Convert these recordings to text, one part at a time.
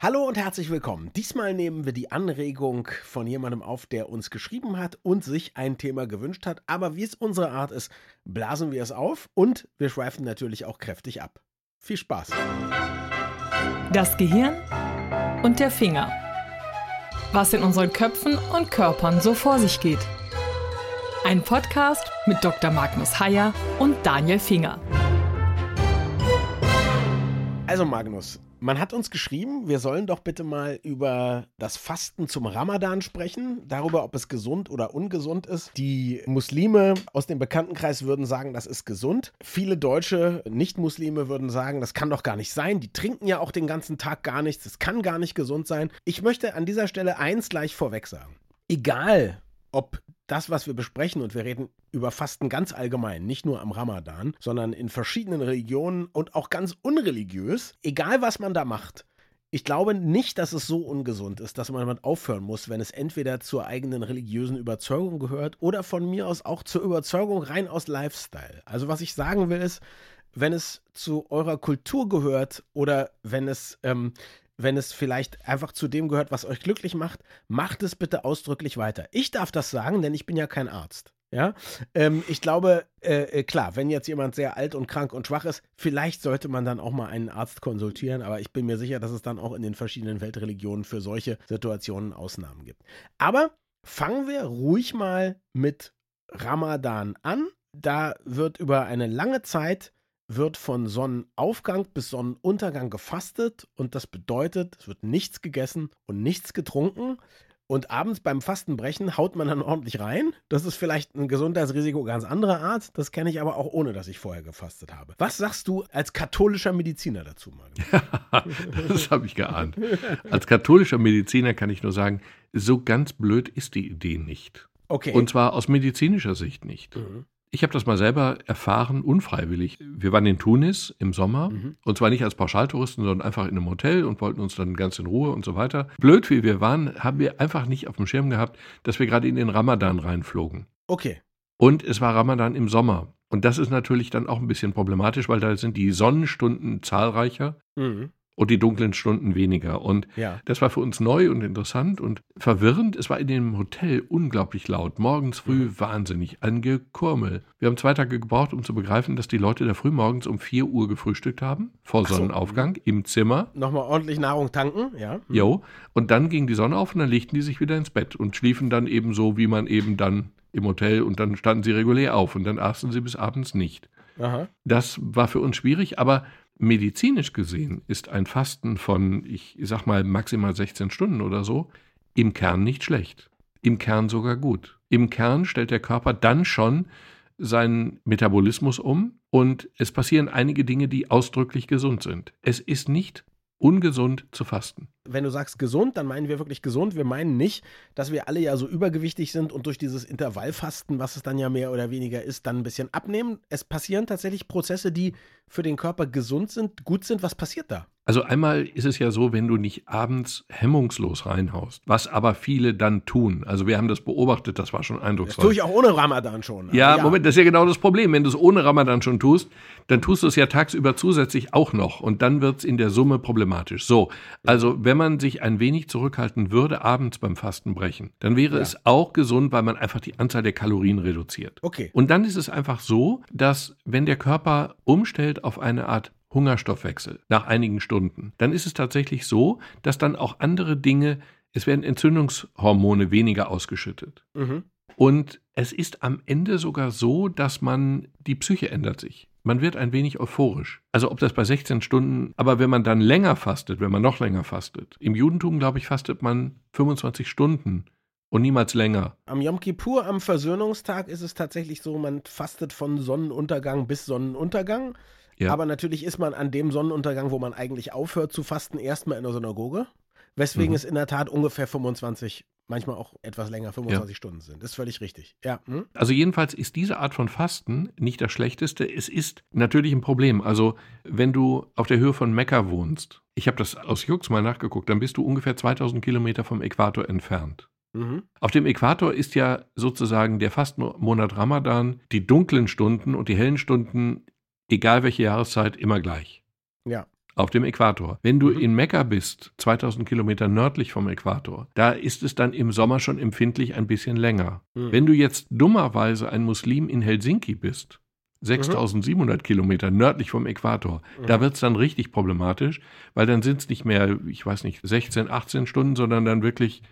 Hallo und herzlich willkommen. Diesmal nehmen wir die Anregung von jemandem auf, der uns geschrieben hat und sich ein Thema gewünscht hat. Aber wie es unsere Art ist, blasen wir es auf und wir schweifen natürlich auch kräftig ab. Viel Spaß. Das Gehirn und der Finger. Was in unseren Köpfen und Körpern so vor sich geht. Ein Podcast mit Dr. Magnus Heyer und Daniel Finger. Also Magnus, man hat uns geschrieben, wir sollen doch bitte mal über das Fasten zum Ramadan sprechen, darüber, ob es gesund oder ungesund ist. Die Muslime aus dem Bekanntenkreis würden sagen, das ist gesund. Viele deutsche Nicht-Muslime würden sagen, das kann doch gar nicht sein. Die trinken ja auch den ganzen Tag gar nichts, das kann gar nicht gesund sein. Ich möchte an dieser Stelle eins gleich vorweg sagen. Egal, ob das, was wir besprechen, und wir reden über Fasten ganz allgemein, nicht nur am Ramadan, sondern in verschiedenen Religionen und auch ganz unreligiös, egal was man da macht. Ich glaube nicht, dass es so ungesund ist, dass man damit aufhören muss, wenn es entweder zur eigenen religiösen Überzeugung gehört oder von mir aus auch zur Überzeugung rein aus Lifestyle. Also was ich sagen will ist, wenn es zu eurer Kultur gehört oder wenn es ähm, wenn es vielleicht einfach zu dem gehört, was euch glücklich macht, macht es bitte ausdrücklich weiter. Ich darf das sagen, denn ich bin ja kein Arzt. Ja, ähm, ich glaube, äh, äh, klar, wenn jetzt jemand sehr alt und krank und schwach ist, vielleicht sollte man dann auch mal einen Arzt konsultieren, aber ich bin mir sicher, dass es dann auch in den verschiedenen Weltreligionen für solche Situationen Ausnahmen gibt. Aber fangen wir ruhig mal mit Ramadan an. Da wird über eine lange Zeit wird von Sonnenaufgang bis Sonnenuntergang gefastet und das bedeutet, es wird nichts gegessen und nichts getrunken. Und abends beim Fastenbrechen haut man dann ordentlich rein. Das ist vielleicht ein Gesundheitsrisiko ganz anderer Art. Das kenne ich aber auch ohne, dass ich vorher gefastet habe. Was sagst du als katholischer Mediziner dazu, Magnus? das habe ich geahnt. Als katholischer Mediziner kann ich nur sagen, so ganz blöd ist die Idee nicht. Okay. Und zwar aus medizinischer Sicht nicht. Mhm. Ich habe das mal selber erfahren, unfreiwillig. Wir waren in Tunis im Sommer mhm. und zwar nicht als Pauschaltouristen, sondern einfach in einem Hotel und wollten uns dann ganz in Ruhe und so weiter. Blöd wie wir waren, haben wir einfach nicht auf dem Schirm gehabt, dass wir gerade in den Ramadan reinflogen. Okay. Und es war Ramadan im Sommer. Und das ist natürlich dann auch ein bisschen problematisch, weil da sind die Sonnenstunden zahlreicher. Mhm und die dunklen Stunden weniger. Und ja. das war für uns neu und interessant und verwirrend. Es war in dem Hotel unglaublich laut. Morgens früh mhm. wahnsinnig angekurmel. Wir haben zwei Tage gebraucht, um zu begreifen, dass die Leute da früh morgens um 4 Uhr gefrühstückt haben, vor so. Sonnenaufgang, im Zimmer. Nochmal ordentlich Nahrung tanken, ja. Mhm. Jo. Und dann ging die Sonne auf und dann legten die sich wieder ins Bett und schliefen dann eben so, wie man eben dann im Hotel und dann standen sie regulär auf und dann aßen sie bis abends nicht. Aha. Das war für uns schwierig, aber Medizinisch gesehen ist ein Fasten von, ich sag mal, maximal 16 Stunden oder so im Kern nicht schlecht. Im Kern sogar gut. Im Kern stellt der Körper dann schon seinen Metabolismus um und es passieren einige Dinge, die ausdrücklich gesund sind. Es ist nicht ungesund zu fasten. Wenn du sagst gesund, dann meinen wir wirklich gesund. Wir meinen nicht, dass wir alle ja so übergewichtig sind und durch dieses Intervallfasten, was es dann ja mehr oder weniger ist, dann ein bisschen abnehmen. Es passieren tatsächlich Prozesse, die für den Körper gesund sind, gut sind. Was passiert da? Also einmal ist es ja so, wenn du nicht abends hemmungslos reinhaust, was aber viele dann tun. Also wir haben das beobachtet, das war schon eindrucksvoll. Das tue ich auch ohne Ramadan schon. Ja, ja, Moment, das ist ja genau das Problem. Wenn du es ohne Ramadan schon tust, dann tust du es ja tagsüber zusätzlich auch noch und dann wird es in der Summe problematisch. So, also wenn man sich ein wenig zurückhalten würde abends beim Fastenbrechen, dann wäre ja. es auch gesund, weil man einfach die Anzahl der Kalorien reduziert. Okay. Und dann ist es einfach so, dass wenn der Körper umstellt auf eine Art Hungerstoffwechsel nach einigen Stunden, dann ist es tatsächlich so, dass dann auch andere Dinge, es werden Entzündungshormone weniger ausgeschüttet. Mhm. Und es ist am Ende sogar so, dass man, die Psyche ändert sich. Man wird ein wenig euphorisch. Also ob das bei 16 Stunden, aber wenn man dann länger fastet, wenn man noch länger fastet. Im Judentum, glaube ich, fastet man 25 Stunden und niemals länger. Am Yom Kippur, am Versöhnungstag, ist es tatsächlich so, man fastet von Sonnenuntergang bis Sonnenuntergang. Ja. Aber natürlich ist man an dem Sonnenuntergang, wo man eigentlich aufhört zu fasten, erstmal in der Synagoge. Weswegen mhm. es in der Tat ungefähr 25, manchmal auch etwas länger, 25 ja. Stunden sind. Das ist völlig richtig. Ja. Hm? Also jedenfalls ist diese Art von Fasten nicht das Schlechteste. Es ist natürlich ein Problem. Also wenn du auf der Höhe von Mekka wohnst, ich habe das aus Jux mal nachgeguckt, dann bist du ungefähr 2000 Kilometer vom Äquator entfernt. Mhm. Auf dem Äquator ist ja sozusagen der Fastenmonat Ramadan, die dunklen Stunden und die hellen Stunden egal welche Jahreszeit, immer gleich. Ja. Auf dem Äquator. Wenn du mhm. in Mekka bist, 2000 Kilometer nördlich vom Äquator, da ist es dann im Sommer schon empfindlich ein bisschen länger. Mhm. Wenn du jetzt dummerweise ein Muslim in Helsinki bist, 6700 mhm. Kilometer nördlich vom Äquator. Mhm. Da wird es dann richtig problematisch, weil dann sind es nicht mehr, ich weiß nicht, 16, 18 Stunden, sondern dann wirklich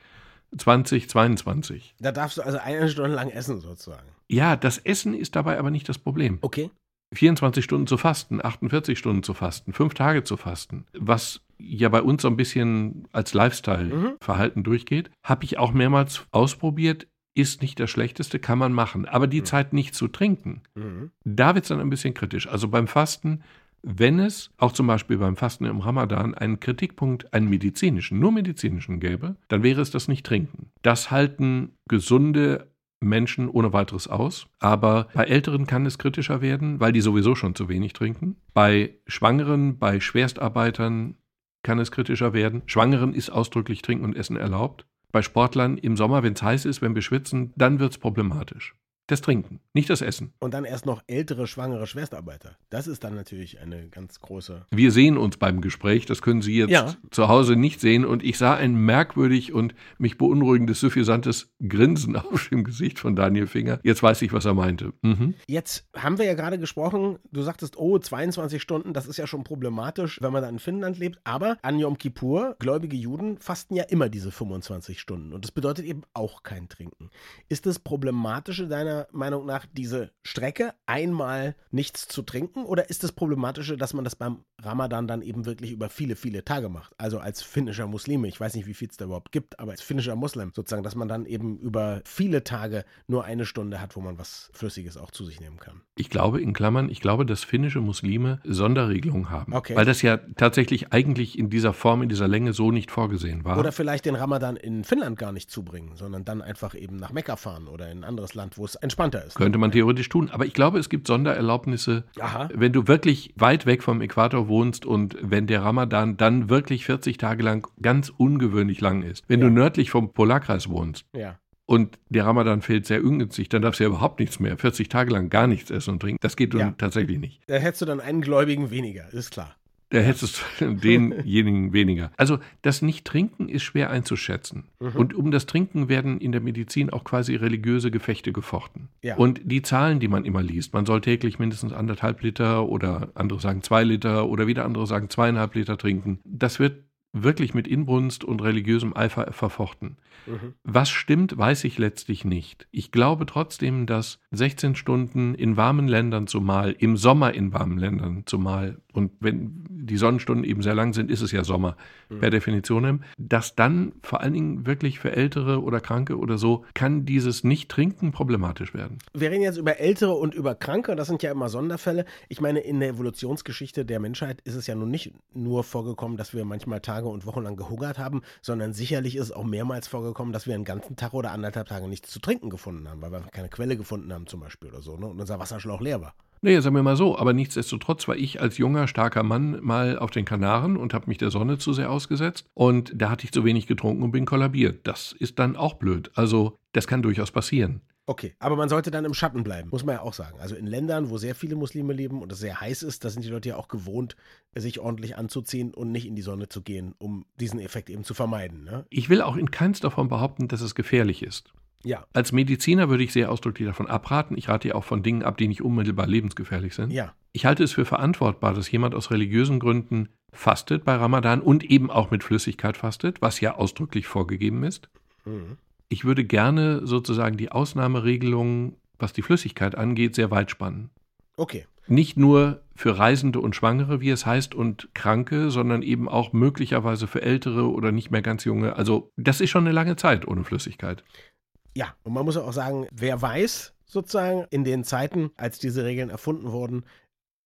20, 22. Da darfst du also eine Stunde lang essen sozusagen. Ja, das Essen ist dabei aber nicht das Problem. Okay. 24 Stunden zu fasten, 48 Stunden zu fasten, fünf Tage zu fasten, was ja bei uns so ein bisschen als Lifestyle-Verhalten mhm. durchgeht, habe ich auch mehrmals ausprobiert ist nicht das Schlechteste, kann man machen. Aber die mhm. Zeit nicht zu trinken, mhm. da wird es dann ein bisschen kritisch. Also beim Fasten, wenn es auch zum Beispiel beim Fasten im Ramadan einen Kritikpunkt, einen medizinischen, nur medizinischen gäbe, dann wäre es das Nicht-Trinken. Das halten gesunde Menschen ohne weiteres aus. Aber bei Älteren kann es kritischer werden, weil die sowieso schon zu wenig trinken. Bei Schwangeren, bei Schwerstarbeitern kann es kritischer werden. Schwangeren ist ausdrücklich Trinken und Essen erlaubt. Bei Sportlern im Sommer, wenn es heiß ist, wenn wir schwitzen, dann wird es problematisch. Das Trinken, nicht das Essen. Und dann erst noch ältere, schwangere Schwerstarbeiter. Das ist dann natürlich eine ganz große. Wir sehen uns beim Gespräch, das können Sie jetzt ja. zu Hause nicht sehen. Und ich sah ein merkwürdig und mich beunruhigendes, suffisantes Grinsen auf dem Gesicht von Daniel Finger. Jetzt weiß ich, was er meinte. Mhm. Jetzt haben wir ja gerade gesprochen, du sagtest, oh, 22 Stunden, das ist ja schon problematisch, wenn man da in Finnland lebt. Aber an Yom Kippur, gläubige Juden fasten ja immer diese 25 Stunden. Und das bedeutet eben auch kein Trinken. Ist das Problematische deiner Meinung nach diese Strecke, einmal nichts zu trinken? Oder ist das Problematische, dass man das beim Ramadan dann eben wirklich über viele, viele Tage macht? Also als finnischer Muslime, ich weiß nicht, wie viel es da überhaupt gibt, aber als finnischer Muslim sozusagen, dass man dann eben über viele Tage nur eine Stunde hat, wo man was Flüssiges auch zu sich nehmen kann. Ich glaube, in Klammern, ich glaube, dass finnische Muslime Sonderregelungen haben. Okay. Weil das ja tatsächlich eigentlich in dieser Form, in dieser Länge so nicht vorgesehen war. Oder vielleicht den Ramadan in Finnland gar nicht zubringen, sondern dann einfach eben nach Mekka fahren oder in ein anderes Land, wo es entspannter ist. Könnte man theoretisch tun. Aber ich glaube, es gibt Sondererlaubnisse, Aha. wenn du wirklich weit weg vom Äquator wohnst und wenn der Ramadan dann wirklich 40 Tage lang ganz ungewöhnlich lang ist. Wenn ja. du nördlich vom Polarkreis wohnst. Ja. Und der Ramadan fällt sehr ungünstig, dann darfst du ja überhaupt nichts mehr. 40 Tage lang gar nichts essen und trinken. Das geht ja. tatsächlich nicht. Da hättest du dann einen Gläubigen weniger, ist klar. Da hättest du denjenigen weniger. Also das Nicht-Trinken ist schwer einzuschätzen. Mhm. Und um das Trinken werden in der Medizin auch quasi religiöse Gefechte gefochten. Ja. Und die Zahlen, die man immer liest, man soll täglich mindestens anderthalb Liter oder andere sagen zwei Liter oder wieder andere sagen zweieinhalb Liter trinken, das wird wirklich mit Inbrunst und religiösem Eifer verfochten. Mhm. Was stimmt, weiß ich letztlich nicht. Ich glaube trotzdem, dass 16 Stunden in warmen Ländern zumal, im Sommer in warmen Ländern zumal, und wenn die Sonnenstunden eben sehr lang sind, ist es ja Sommer mhm. per Definition, dass dann vor allen Dingen wirklich für Ältere oder Kranke oder so, kann dieses Nicht-Trinken problematisch werden. Wir reden jetzt über Ältere und über Kranke, das sind ja immer Sonderfälle. Ich meine, in der Evolutionsgeschichte der Menschheit ist es ja nun nicht nur vorgekommen, dass wir manchmal Tage und Wochen lang gehungert haben, sondern sicherlich ist es auch mehrmals vorgekommen, dass wir einen ganzen Tag oder anderthalb Tage nichts zu trinken gefunden haben, weil wir keine Quelle gefunden haben zum Beispiel oder so ne? und unser Wasserschlauch leer war. Naja, sagen wir mal so, aber nichtsdestotrotz war ich als junger, starker Mann mal auf den Kanaren und habe mich der Sonne zu sehr ausgesetzt und da hatte ich zu wenig getrunken und bin kollabiert. Das ist dann auch blöd. Also, das kann durchaus passieren. Okay, aber man sollte dann im Schatten bleiben, muss man ja auch sagen. Also in Ländern, wo sehr viele Muslime leben und es sehr heiß ist, da sind die Leute ja auch gewohnt, sich ordentlich anzuziehen und nicht in die Sonne zu gehen, um diesen Effekt eben zu vermeiden. Ne? Ich will auch in keins davon behaupten, dass es gefährlich ist. Ja. Als Mediziner würde ich sehr ausdrücklich davon abraten. Ich rate ja auch von Dingen ab, die nicht unmittelbar lebensgefährlich sind. Ja. Ich halte es für verantwortbar, dass jemand aus religiösen Gründen fastet bei Ramadan und eben auch mit Flüssigkeit fastet, was ja ausdrücklich vorgegeben ist. Mhm. Ich würde gerne sozusagen die Ausnahmeregelung, was die Flüssigkeit angeht, sehr weit spannen. Okay. Nicht nur für Reisende und Schwangere, wie es heißt, und Kranke, sondern eben auch möglicherweise für Ältere oder nicht mehr ganz junge. Also das ist schon eine lange Zeit ohne Flüssigkeit. Ja, und man muss auch sagen, wer weiß, sozusagen in den Zeiten, als diese Regeln erfunden wurden,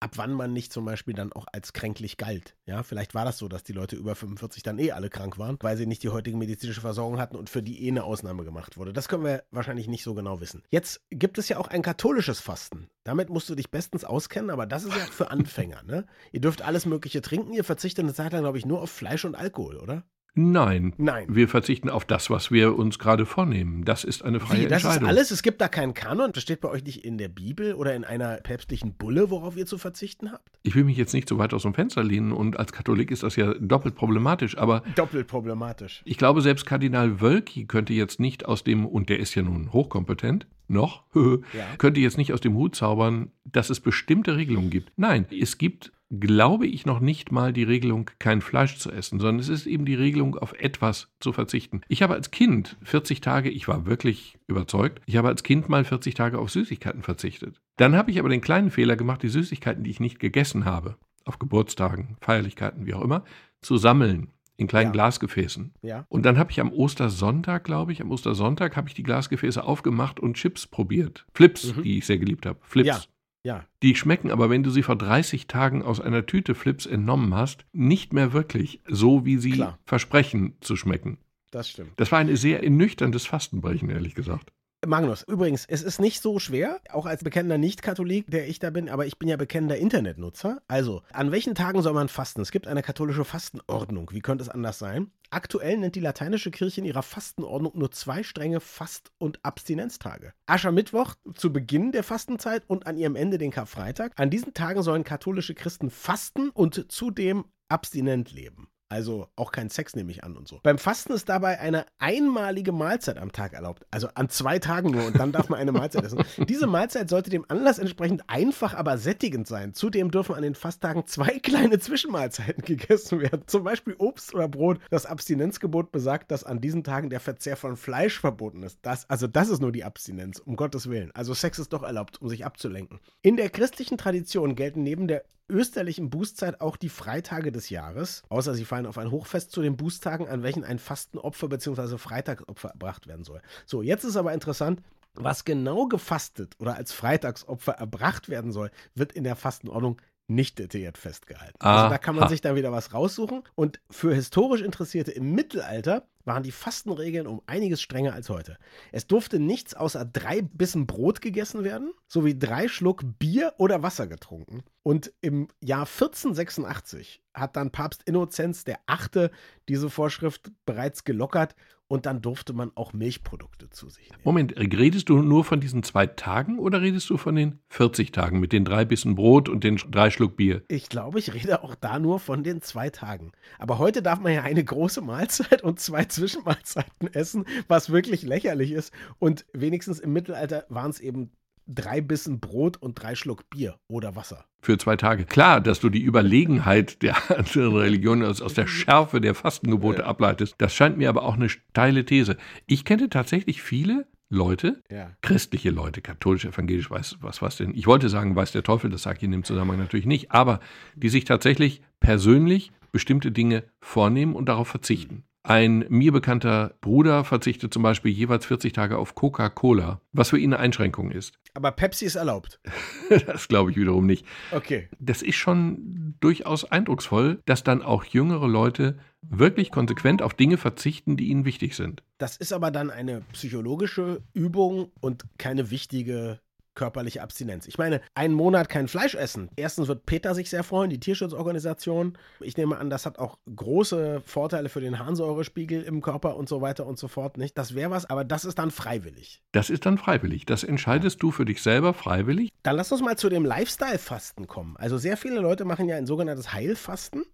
ab wann man nicht zum Beispiel dann auch als kränklich galt. Ja, vielleicht war das so, dass die Leute über 45 dann eh alle krank waren, weil sie nicht die heutige medizinische Versorgung hatten und für die eh eine Ausnahme gemacht wurde. Das können wir wahrscheinlich nicht so genau wissen. Jetzt gibt es ja auch ein katholisches Fasten. Damit musst du dich bestens auskennen, aber das ist ja für Anfänger. Ne? Ihr dürft alles Mögliche trinken, ihr verzichtet eine Zeit lang, glaube ich, nur auf Fleisch und Alkohol, oder? Nein. Nein. Wir verzichten auf das, was wir uns gerade vornehmen. Das ist eine freie Wie, das Entscheidung. Das ist alles? Es gibt da keinen Kanon? Das steht bei euch nicht in der Bibel oder in einer päpstlichen Bulle, worauf ihr zu verzichten habt? Ich will mich jetzt nicht so weit aus dem Fenster lehnen und als Katholik ist das ja doppelt problematisch, aber. Doppelt problematisch. Ich glaube, selbst Kardinal Wölki könnte jetzt nicht aus dem, und der ist ja nun hochkompetent, noch, ja. könnte jetzt nicht aus dem Hut zaubern, dass es bestimmte Regelungen gibt. Nein, es gibt glaube ich noch nicht mal die Regelung, kein Fleisch zu essen, sondern es ist eben die Regelung, auf etwas zu verzichten. Ich habe als Kind 40 Tage, ich war wirklich überzeugt, ich habe als Kind mal 40 Tage auf Süßigkeiten verzichtet. Dann habe ich aber den kleinen Fehler gemacht, die Süßigkeiten, die ich nicht gegessen habe, auf Geburtstagen, Feierlichkeiten, wie auch immer, zu sammeln in kleinen ja. Glasgefäßen. Ja. Und dann habe ich am Ostersonntag, glaube ich, am Ostersonntag habe ich die Glasgefäße aufgemacht und Chips probiert. Flips, mhm. die ich sehr geliebt habe. Flips. Ja. Ja. Die schmecken aber, wenn du sie vor 30 Tagen aus einer Tüte Flips entnommen hast, nicht mehr wirklich so, wie sie Klar. versprechen zu schmecken. Das stimmt. Das war ein sehr ernüchterndes Fastenbrechen, ehrlich gesagt. Magnus, übrigens, es ist nicht so schwer, auch als bekennender Nicht-Katholik, der ich da bin, aber ich bin ja bekennender Internetnutzer. Also, an welchen Tagen soll man fasten? Es gibt eine katholische Fastenordnung. Wie könnte es anders sein? Aktuell nennt die lateinische Kirche in ihrer Fastenordnung nur zwei strenge Fast- und Abstinenztage. Aschermittwoch zu Beginn der Fastenzeit und an ihrem Ende den Karfreitag. An diesen Tagen sollen katholische Christen fasten und zudem abstinent leben. Also auch kein Sex nehme ich an und so. Beim Fasten ist dabei eine einmalige Mahlzeit am Tag erlaubt. Also an zwei Tagen nur und dann darf man eine Mahlzeit essen. Diese Mahlzeit sollte dem Anlass entsprechend einfach, aber sättigend sein. Zudem dürfen an den Fasttagen zwei kleine Zwischenmahlzeiten gegessen werden. Zum Beispiel Obst oder Brot. Das Abstinenzgebot besagt, dass an diesen Tagen der Verzehr von Fleisch verboten ist. Das, also das ist nur die Abstinenz, um Gottes Willen. Also Sex ist doch erlaubt, um sich abzulenken. In der christlichen Tradition gelten neben der österlichen Bußzeit auch die Freitage des Jahres, außer sie fallen auf ein Hochfest zu den Bußtagen, an welchen ein Fastenopfer bzw. Freitagsopfer erbracht werden soll. So, jetzt ist aber interessant, was genau gefastet oder als Freitagsopfer erbracht werden soll, wird in der Fastenordnung nicht detailliert festgehalten. Aha. Also da kann man sich dann wieder was raussuchen. Und für historisch Interessierte im Mittelalter waren die Fastenregeln um einiges strenger als heute. Es durfte nichts außer drei Bissen Brot gegessen werden, sowie drei Schluck Bier oder Wasser getrunken. Und im Jahr 1486 hat dann Papst Innozenz der Achte diese Vorschrift bereits gelockert und dann durfte man auch Milchprodukte zu sich nehmen. Moment, redest du nur von diesen zwei Tagen oder redest du von den 40 Tagen mit den drei Bissen Brot und den drei Schluck Bier? Ich glaube, ich rede auch da nur von den zwei Tagen. Aber heute darf man ja eine große Mahlzeit und zwei Zwischenmahlzeiten essen, was wirklich lächerlich ist. Und wenigstens im Mittelalter waren es eben drei Bissen Brot und drei Schluck Bier oder Wasser. Für zwei Tage. Klar, dass du die Überlegenheit der anderen Religionen aus, aus der Schärfe der Fastengebote ja. ableitest, das scheint mir aber auch eine steile These. Ich kenne tatsächlich viele Leute, ja. christliche Leute, katholisch, evangelisch, weiß was was denn. Ich wollte sagen, weiß der Teufel, das sage ich in dem Zusammenhang natürlich nicht, aber die sich tatsächlich persönlich bestimmte Dinge vornehmen und darauf verzichten. Ein mir bekannter Bruder verzichtet zum Beispiel jeweils 40 Tage auf Coca-Cola, was für ihn eine Einschränkung ist. Aber Pepsi ist erlaubt. das glaube ich wiederum nicht. Okay. Das ist schon durchaus eindrucksvoll, dass dann auch jüngere Leute wirklich konsequent auf Dinge verzichten, die ihnen wichtig sind. Das ist aber dann eine psychologische Übung und keine wichtige körperliche Abstinenz. Ich meine, einen Monat kein Fleisch essen. Erstens wird Peter sich sehr freuen, die Tierschutzorganisation. Ich nehme an, das hat auch große Vorteile für den Harnsäurespiegel im Körper und so weiter und so fort. Nicht? Das wäre was, aber das ist dann freiwillig. Das ist dann freiwillig. Das entscheidest du für dich selber freiwillig. Dann lass uns mal zu dem Lifestyle-Fasten kommen. Also sehr viele Leute machen ja ein sogenanntes Heilfasten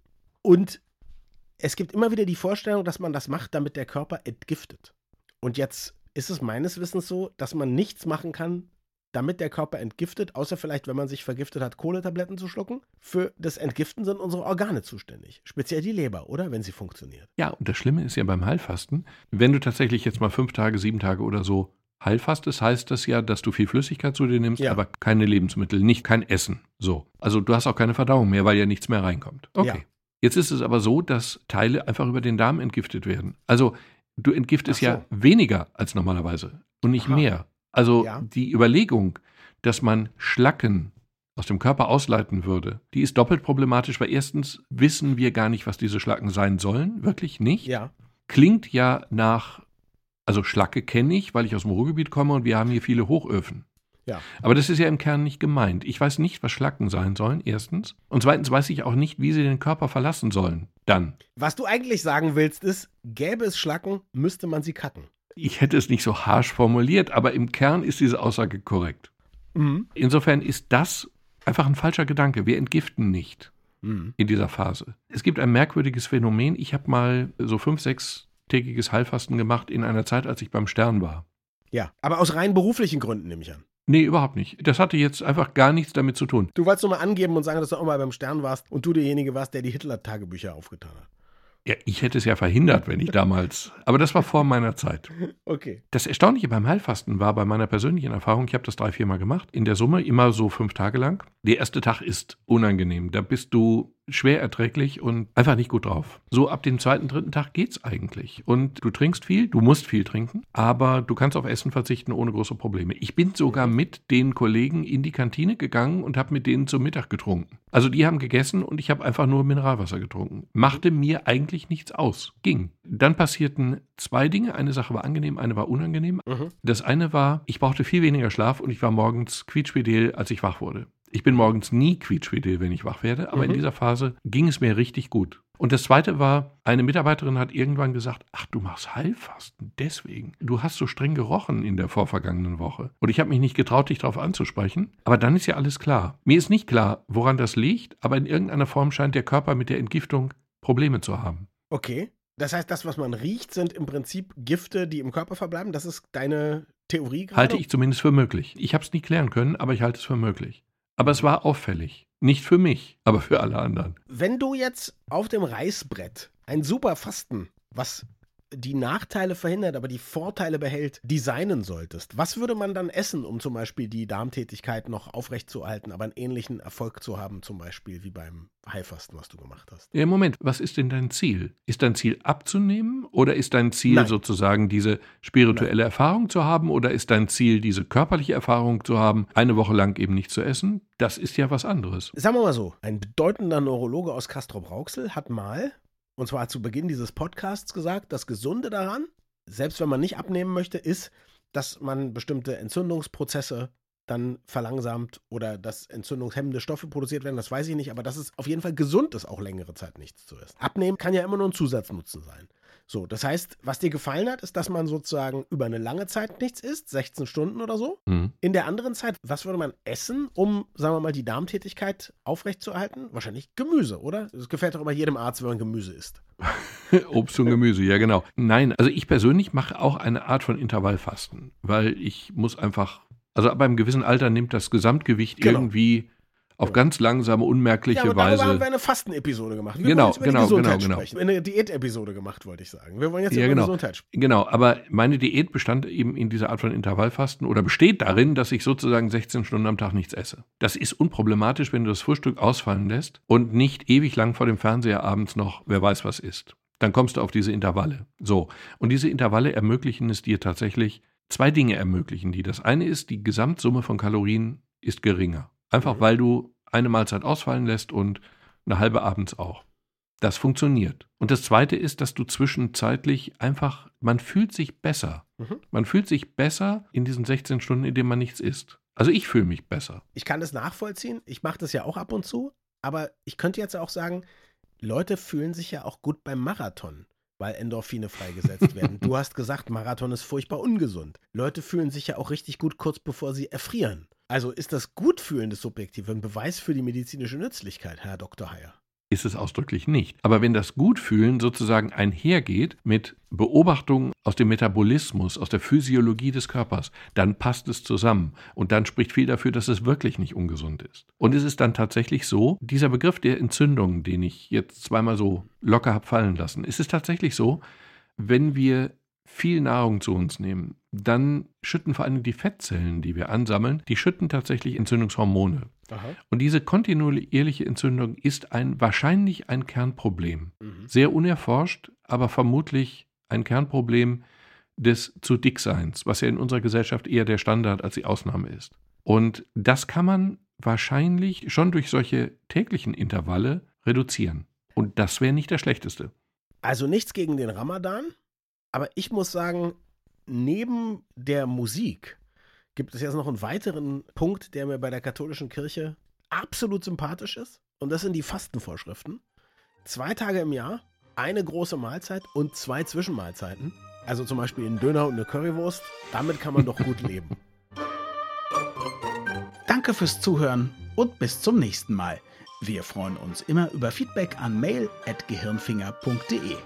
und es gibt immer wieder die Vorstellung, dass man das macht, damit der Körper entgiftet. Und jetzt ist es meines Wissens so, dass man nichts machen kann, damit der Körper entgiftet, außer vielleicht, wenn man sich vergiftet hat, Kohletabletten zu schlucken. Für das Entgiften sind unsere Organe zuständig. Speziell die Leber, oder? Wenn sie funktioniert. Ja, und das Schlimme ist ja beim Heilfasten, wenn du tatsächlich jetzt mal fünf Tage, sieben Tage oder so heilfastest, heißt das ja, dass du viel Flüssigkeit zu dir nimmst, ja. aber keine Lebensmittel, nicht kein Essen. So. Also du hast auch keine Verdauung mehr, weil ja nichts mehr reinkommt. Okay. Ja. Jetzt ist es aber so, dass Teile einfach über den Darm entgiftet werden. Also du entgiftest so. ja weniger als normalerweise und nicht Aha. mehr. Also ja. die Überlegung, dass man Schlacken aus dem Körper ausleiten würde, die ist doppelt problematisch, weil erstens wissen wir gar nicht, was diese Schlacken sein sollen, wirklich nicht. Ja. Klingt ja nach, also Schlacke kenne ich, weil ich aus dem Ruhrgebiet komme und wir haben hier viele Hochöfen. Ja. Aber das ist ja im Kern nicht gemeint. Ich weiß nicht, was Schlacken sein sollen, erstens. Und zweitens weiß ich auch nicht, wie sie den Körper verlassen sollen. Dann. Was du eigentlich sagen willst, ist, gäbe es Schlacken, müsste man sie kacken. Ich hätte es nicht so harsch formuliert, aber im Kern ist diese Aussage korrekt. Mhm. Insofern ist das einfach ein falscher Gedanke. Wir entgiften nicht mhm. in dieser Phase. Es gibt ein merkwürdiges Phänomen. Ich habe mal so fünf, sechstägiges Heilfasten gemacht in einer Zeit, als ich beim Stern war. Ja, aber aus rein beruflichen Gründen nehme ich an. Nee, überhaupt nicht. Das hatte jetzt einfach gar nichts damit zu tun. Du wolltest nur mal angeben und sagen, dass du auch mal beim Stern warst und du derjenige warst, der die Hitler-Tagebücher aufgetan hat. Ja, ich hätte es ja verhindert, wenn ich damals. Aber das war vor meiner Zeit. Okay. Das Erstaunliche beim Heilfasten war bei meiner persönlichen Erfahrung, ich habe das drei, vier Mal gemacht, in der Summe immer so fünf Tage lang. Der erste Tag ist unangenehm. Da bist du schwer erträglich und einfach nicht gut drauf. So ab dem zweiten, dritten Tag geht's eigentlich. Und du trinkst viel, du musst viel trinken, aber du kannst auf Essen verzichten ohne große Probleme. Ich bin sogar mit den Kollegen in die Kantine gegangen und habe mit denen zum Mittag getrunken. Also die haben gegessen und ich habe einfach nur Mineralwasser getrunken. Machte mir eigentlich nichts aus. Ging. Dann passierten zwei Dinge. Eine Sache war angenehm, eine war unangenehm. Mhm. Das eine war, ich brauchte viel weniger Schlaf und ich war morgens quietschfidel, als ich wach wurde. Ich bin morgens nie quietschfidel, wenn ich wach werde, aber mhm. in dieser Phase ging es mir richtig gut. Und das zweite war, eine Mitarbeiterin hat irgendwann gesagt, ach, du machst Heilfasten, deswegen. Du hast so streng gerochen in der vorvergangenen Woche. Und ich habe mich nicht getraut, dich darauf anzusprechen. Aber dann ist ja alles klar. Mir ist nicht klar, woran das liegt, aber in irgendeiner Form scheint der Körper mit der Entgiftung Probleme zu haben. Okay. Das heißt, das, was man riecht, sind im Prinzip Gifte, die im Körper verbleiben. Das ist deine Theorie gerade? Halte ich zumindest für möglich. Ich habe es nie klären können, aber ich halte es für möglich. Aber es war auffällig. Nicht für mich, aber für alle anderen. Wenn du jetzt auf dem Reißbrett ein super Fasten, was die Nachteile verhindert, aber die Vorteile behält, designen solltest, was würde man dann essen, um zum Beispiel die Darmtätigkeit noch aufrechtzuerhalten, aber einen ähnlichen Erfolg zu haben, zum Beispiel wie beim Heilfasten, was du gemacht hast? Ja, Moment, was ist denn dein Ziel? Ist dein Ziel abzunehmen oder ist dein Ziel Nein. sozusagen diese spirituelle Nein. Erfahrung zu haben oder ist dein Ziel diese körperliche Erfahrung zu haben, eine Woche lang eben nicht zu essen? Das ist ja was anderes. Sagen wir mal so, ein bedeutender Neurologe aus Castrop-Rauxel hat mal und zwar zu Beginn dieses Podcasts gesagt, das Gesunde daran, selbst wenn man nicht abnehmen möchte, ist, dass man bestimmte Entzündungsprozesse dann verlangsamt oder dass entzündungshemmende Stoffe produziert werden, das weiß ich nicht, aber dass es auf jeden Fall gesund ist, auch längere Zeit nichts zu essen. Abnehmen kann ja immer nur ein Zusatznutzen sein. So, das heißt, was dir gefallen hat, ist, dass man sozusagen über eine lange Zeit nichts isst, 16 Stunden oder so. Mhm. In der anderen Zeit, was würde man essen, um, sagen wir mal, die Darmtätigkeit aufrechtzuerhalten? Wahrscheinlich Gemüse, oder? Es gefällt doch immer jedem Arzt, wenn man Gemüse isst. Obst und Gemüse, ja genau. Nein, also ich persönlich mache auch eine Art von Intervallfasten, weil ich muss einfach, also ab einem gewissen Alter nimmt das Gesamtgewicht genau. irgendwie auf ganz langsame, unmerkliche ja, aber Weise. haben wir eine Fastenepisode gemacht. Wir genau, wollen jetzt über genau, die Gesundheit genau, genau. sprechen. Eine Diätepisode gemacht, wollte ich sagen. Wir wollen jetzt ja, über genau. Gesundheit sprechen. Genau, aber meine Diät bestand eben in dieser Art von Intervallfasten oder besteht darin, dass ich sozusagen 16 Stunden am Tag nichts esse. Das ist unproblematisch, wenn du das Frühstück ausfallen lässt und nicht ewig lang vor dem Fernseher abends noch wer weiß was isst. Dann kommst du auf diese Intervalle. So. Und diese Intervalle ermöglichen es dir tatsächlich, zwei Dinge ermöglichen die. Das eine ist, die Gesamtsumme von Kalorien ist geringer. Einfach mhm. weil du eine Mahlzeit ausfallen lässt und eine halbe abends auch. Das funktioniert. Und das Zweite ist, dass du zwischenzeitlich einfach, man fühlt sich besser. Mhm. Man fühlt sich besser in diesen 16 Stunden, in denen man nichts isst. Also ich fühle mich besser. Ich kann das nachvollziehen. Ich mache das ja auch ab und zu. Aber ich könnte jetzt auch sagen, Leute fühlen sich ja auch gut beim Marathon, weil Endorphine freigesetzt werden. du hast gesagt, Marathon ist furchtbar ungesund. Leute fühlen sich ja auch richtig gut kurz bevor sie erfrieren. Also ist das Gutfühlen des Subjektiven ein Beweis für die medizinische Nützlichkeit, Herr Dr. Heyer? Ist es ausdrücklich nicht. Aber wenn das Gutfühlen sozusagen einhergeht mit Beobachtungen aus dem Metabolismus, aus der Physiologie des Körpers, dann passt es zusammen. Und dann spricht viel dafür, dass es wirklich nicht ungesund ist. Und es ist dann tatsächlich so, dieser Begriff der Entzündung, den ich jetzt zweimal so locker habe fallen lassen, ist es tatsächlich so, wenn wir viel Nahrung zu uns nehmen, dann schütten vor allem die Fettzellen, die wir ansammeln, die schütten tatsächlich Entzündungshormone. Aha. Und diese kontinuierliche Entzündung ist ein wahrscheinlich ein Kernproblem. Mhm. Sehr unerforscht, aber vermutlich ein Kernproblem des zu Dickseins, was ja in unserer Gesellschaft eher der Standard als die Ausnahme ist. Und das kann man wahrscheinlich schon durch solche täglichen Intervalle reduzieren. Und das wäre nicht der schlechteste. Also nichts gegen den Ramadan, aber ich muss sagen, neben der Musik gibt es jetzt noch einen weiteren Punkt, der mir bei der katholischen Kirche absolut sympathisch ist. Und das sind die Fastenvorschriften. Zwei Tage im Jahr, eine große Mahlzeit und zwei Zwischenmahlzeiten. Also zum Beispiel ein Döner und eine Currywurst. Damit kann man doch gut leben. Danke fürs Zuhören und bis zum nächsten Mal. Wir freuen uns immer über Feedback an mail.gehirnfinger.de.